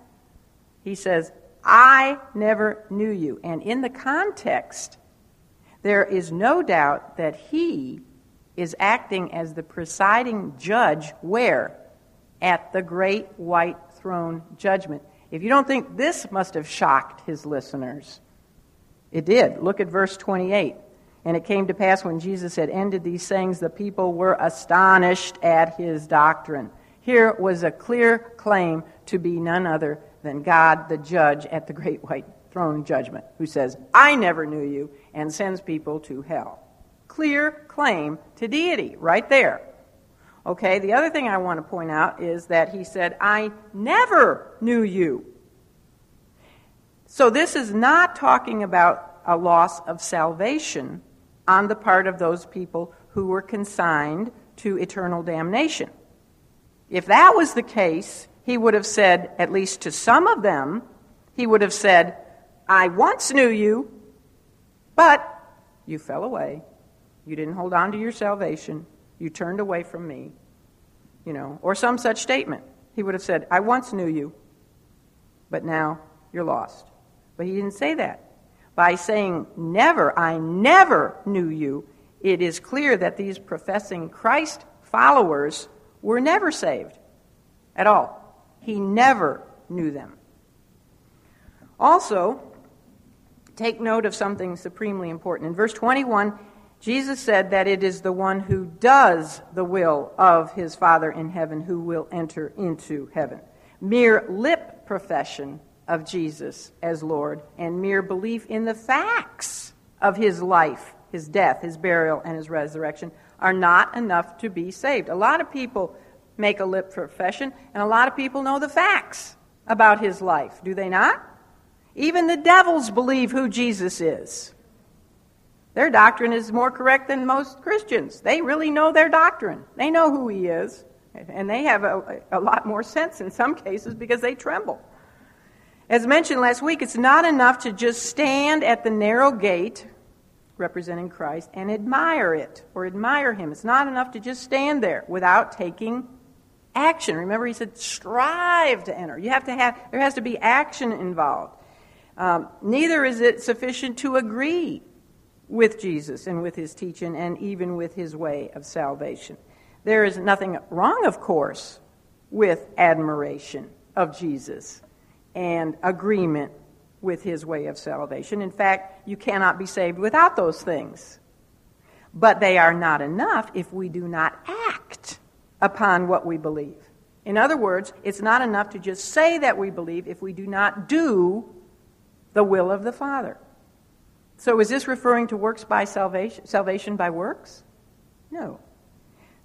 He says, I never knew you. And in the context, there is no doubt that he is acting as the presiding judge where? At the great white throne judgment. If you don't think this must have shocked his listeners, it did. Look at verse 28. And it came to pass when Jesus had ended these sayings, the people were astonished at his doctrine. Here was a clear claim to be none other than God, the judge at the great white throne judgment, who says, I never knew you, and sends people to hell. Clear claim to deity, right there. Okay, the other thing I want to point out is that he said, I never knew you. So this is not talking about a loss of salvation on the part of those people who were consigned to eternal damnation. If that was the case, he would have said, at least to some of them, he would have said, I once knew you, but you fell away. You didn't hold on to your salvation. You turned away from me. You know, or some such statement. He would have said, I once knew you, but now you're lost. But he didn't say that. By saying never, I never knew you, it is clear that these professing Christ followers were never saved at all. He never knew them. Also, take note of something supremely important. In verse 21, Jesus said that it is the one who does the will of his Father in heaven who will enter into heaven. Mere lip profession of Jesus as Lord and mere belief in the facts of his life, his death, his burial, and his resurrection are not enough to be saved. A lot of people make a lip profession, and a lot of people know the facts about his life, do they not? Even the devils believe who Jesus is. Their doctrine is more correct than most Christians. They really know their doctrine. They know who he is. And they have a, a lot more sense in some cases because they tremble. As mentioned last week, it's not enough to just stand at the narrow gate representing Christ and admire it or admire him. It's not enough to just stand there without taking action. Remember, he said, strive to enter. You have to have, there has to be action involved. Um, neither is it sufficient to agree with Jesus and with his teaching and even with his way of salvation. There is nothing wrong, of course, with admiration of Jesus and agreement with his way of salvation. In fact, you cannot be saved without those things. But they are not enough if we do not act upon what we believe. In other words, it's not enough to just say that we believe if we do not do the will of the Father. So is this referring to works by salvation, salvation by works? No.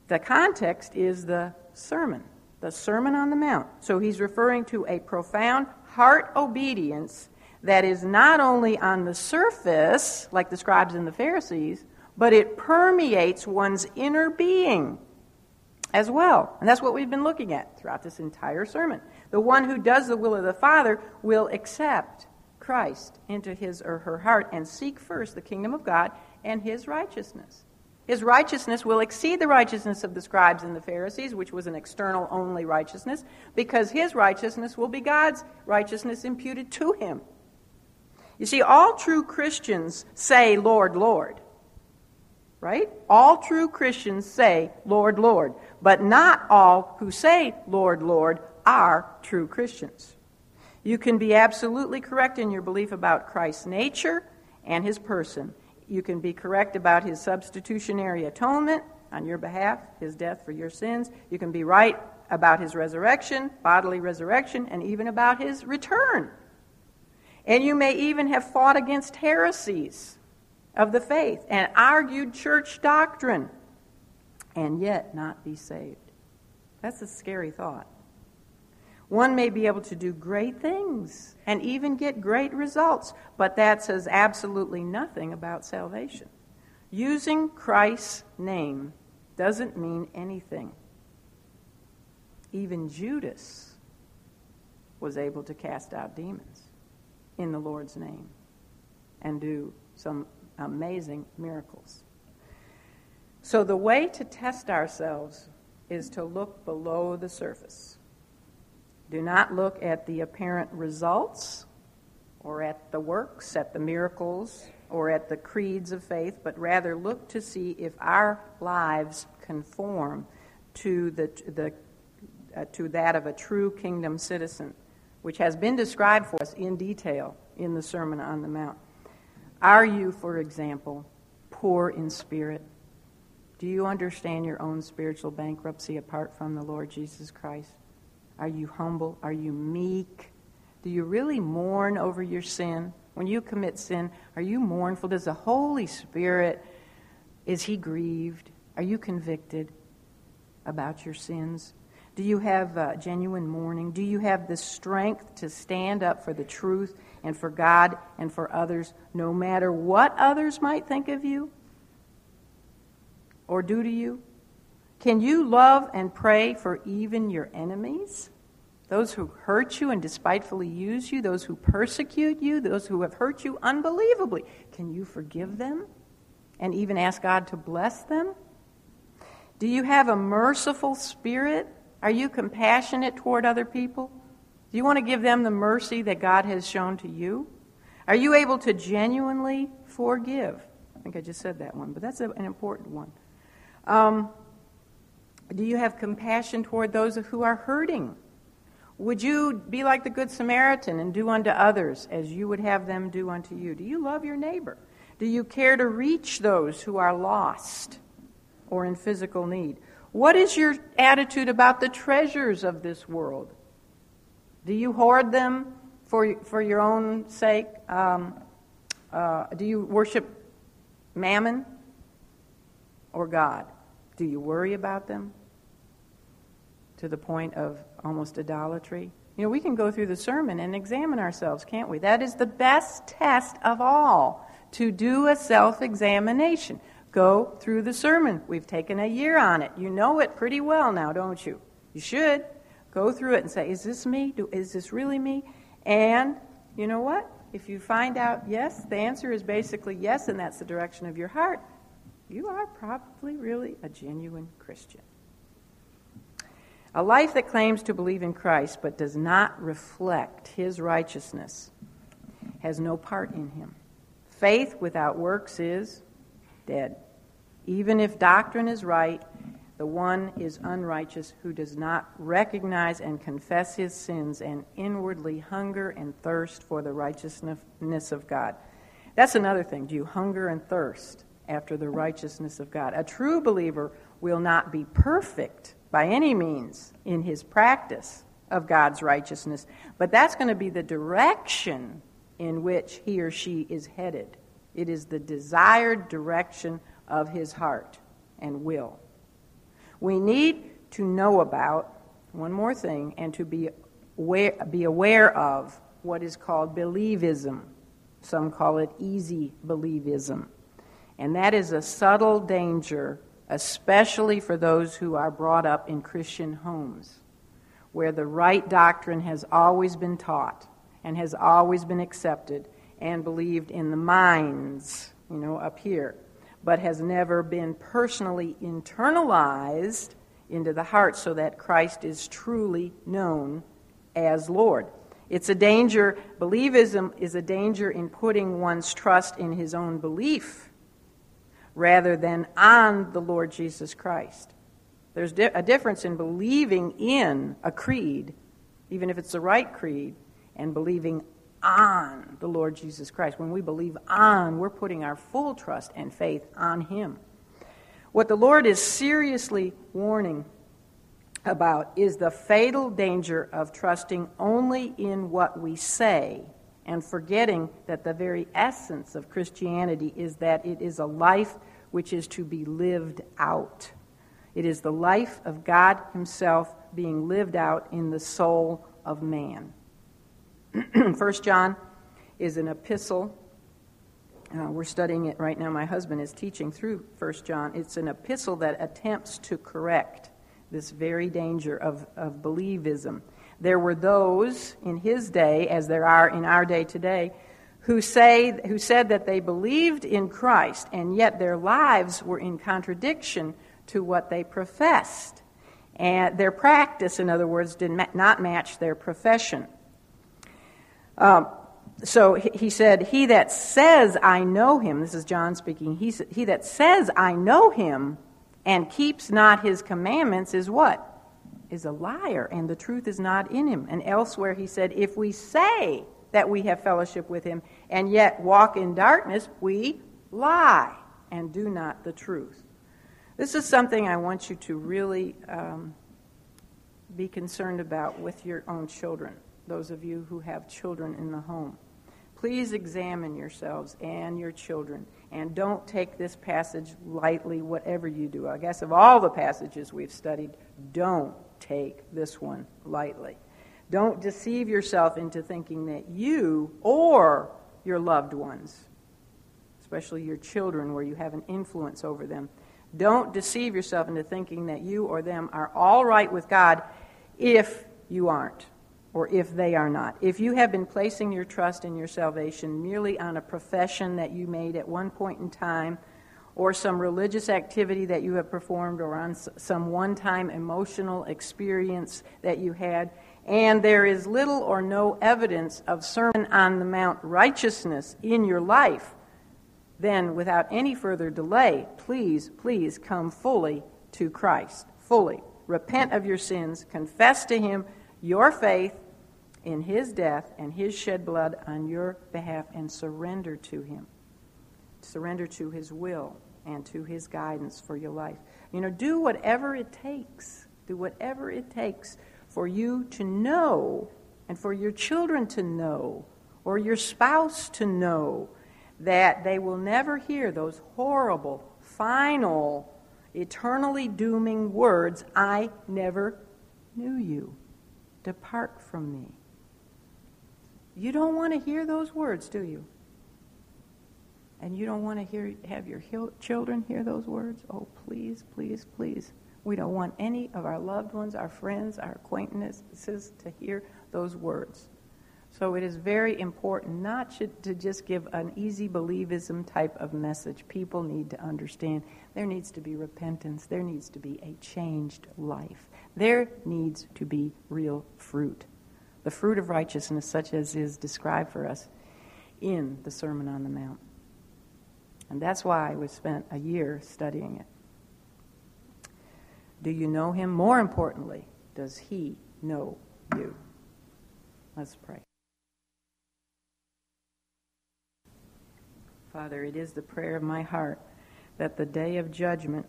The context is the sermon, the Sermon on the Mount. So he's referring to a profound heart obedience that is not only on the surface, like the scribes and the Pharisees, but it permeates one's inner being as well. And that's what we've been looking at throughout this entire sermon. The one who does the will of the Father will accept Christ into his or her heart and seek first the kingdom of God and his righteousness. His righteousness will exceed the righteousness of the scribes and the Pharisees, which was an external only righteousness, because his righteousness will be God's righteousness imputed to him. You see, all true Christians say, Lord, Lord. Right? All true Christians say, Lord, Lord. But not all who say, Lord, Lord, are true Christians. You can be absolutely correct in your belief about Christ's nature and his person. You can be correct about his substitutionary atonement on your behalf, his death for your sins. You can be right about his resurrection, bodily resurrection, and even about his return. And you may even have fought against heresies of the faith and argued church doctrine and yet not be saved. That's a scary thought. One may be able to do great things and even get great results, but that says absolutely nothing about salvation. Using Christ's name doesn't mean anything. Even Judas was able to cast out demons. in the Lord's name and do some amazing miracles. So, the way to test ourselves is to look below the surface. Do not look at the apparent results or at the works, at the miracles, or at the creeds of faith, but rather look to see if our lives conform to, the, the, uh, to that of a true kingdom citizen, which has been described for us in detail in the Sermon on the Mount. Are you, for example, poor in spirit? Do you understand your own spiritual bankruptcy apart from the Lord Jesus Christ? Are you humble? Are you meek? Do you really mourn over your sin? When you commit sin, are you mournful? Does the Holy Spirit, is He grieved? Are you convicted about your sins? Do you have uh, genuine mourning? Do you have the strength to stand up for the truth and for God and for others, no matter what others might think of you or do to you? Can you love and pray for even your enemies? Those who hurt you and despitefully use you, those who persecute you, those who have hurt you unbelievably. Can you forgive them and even ask God to bless them? Do you have a merciful spirit? Are you compassionate toward other people? Do you want to give them the mercy that God has shown to you? Are you able to genuinely forgive? I think I just said that one, but that's an important one. Um, do you have compassion toward those who are hurting? Would you be like the Good Samaritan and do unto others as you would have them do unto you? Do you love your neighbor? Do you care to reach those who are lost or in physical need? What is your attitude about the treasures of this world? Do you hoard them for, for your own sake? Um, uh, do you worship mammon or God? Do you worry about them to the point of almost idolatry? You know, we can go through the sermon and examine ourselves, can't we? That is the best test of all to do a self examination. Go through the sermon. We've taken a year on it. You know it pretty well now, don't you? You should. Go through it and say, is this me? Do, is this really me? And you know what? If you find out yes, the answer is basically yes, and that's the direction of your heart, you are probably really a genuine Christian. A life that claims to believe in Christ but does not reflect his righteousness has no part in him. Faith without works is dead. Even if doctrine is right, the one is unrighteous who does not recognize and confess his sins and inwardly hunger and thirst for the righteousness of God. That's another thing. Do you hunger and thirst after the righteousness of God? A true believer will not be perfect by any means in his practice of God's righteousness, but that's going to be the direction in which he or she is headed. It is the desired direction of his heart and will. We need to know about one more thing and to be aware, be aware of what is called believism. Some call it easy believism. And that is a subtle danger, especially for those who are brought up in Christian homes, where the right doctrine has always been taught and has always been accepted and believed in the minds, you know, up here but has never been personally internalized into the heart so that Christ is truly known as Lord. It's a danger, believism is a danger in putting one's trust in his own belief rather than on the Lord Jesus Christ. There's a difference in believing in a creed, even if it's the right creed, and believing on the Lord Jesus Christ. When we believe on, we're putting our full trust and faith on Him. What the Lord is seriously warning about is the fatal danger of trusting only in what we say and forgetting that the very essence of Christianity is that it is a life which is to be lived out. It is the life of God Himself being lived out in the soul of man. First John is an epistle. Uh, we're studying it right now. My husband is teaching through First John. It's an epistle that attempts to correct this very danger of, of believism. There were those in his day, as there are in our day today, who, say, who said that they believed in Christ, and yet their lives were in contradiction to what they professed. And their practice, in other words, did not match their profession. Um, so he said, He that says, I know him, this is John speaking, he, he that says, I know him, and keeps not his commandments is what? Is a liar, and the truth is not in him. And elsewhere he said, If we say that we have fellowship with him, and yet walk in darkness, we lie and do not the truth. This is something I want you to really um, be concerned about with your own children, those of you who have children in the home. Please examine yourselves and your children, and don't take this passage lightly, whatever you do. I guess of all the passages we've studied, don't take this one lightly. Don't deceive yourself into thinking that you or your loved ones, especially your children, where you have an influence over them, don't deceive yourself into thinking that you or them are all right with God if you aren't, or if they are not. If you have been placing your trust in your salvation merely on a profession that you made at one point in time, or some religious activity that you have performed, or on some one time emotional experience that you had, and there is little or no evidence of Sermon on the Mount righteousness in your life, then without any further delay, please, please come fully to Christ. Fully. Repent of your sins, confess to Him your faith in His death and His shed blood on your behalf, and surrender to Him. Surrender to His will and to His guidance for your life. You know, do whatever it takes. Do whatever it takes for you to know and for your children to know or your spouse to know that they will never hear those horrible, final, eternally dooming words I never knew you. Depart from me. You don't want to hear those words, do you? And you don't want to hear, have your children hear those words? Oh, please, please, please. We don't want any of our loved ones, our friends, our acquaintances to hear those words. So it is very important not to just give an easy believism type of message. People need to understand there needs to be repentance, there needs to be a changed life, there needs to be real fruit. The fruit of righteousness, such as is described for us in the Sermon on the Mount. And that's why we spent a year studying it. Do you know him? More importantly, does he know you? Let's pray. Father, it is the prayer of my heart that the day of judgment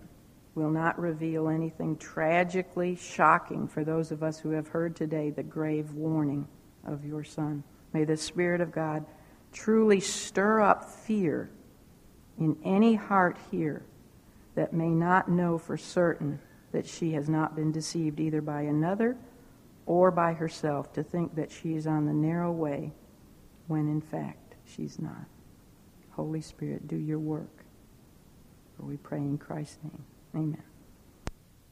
will not reveal anything tragically shocking for those of us who have heard today the grave warning of your Son. May the Spirit of God truly stir up fear in any heart here that may not know for certain that she has not been deceived either by another or by herself to think that she is on the narrow way when in fact she's not. Holy Spirit, do your work. For we pray in Christ's name. Amen.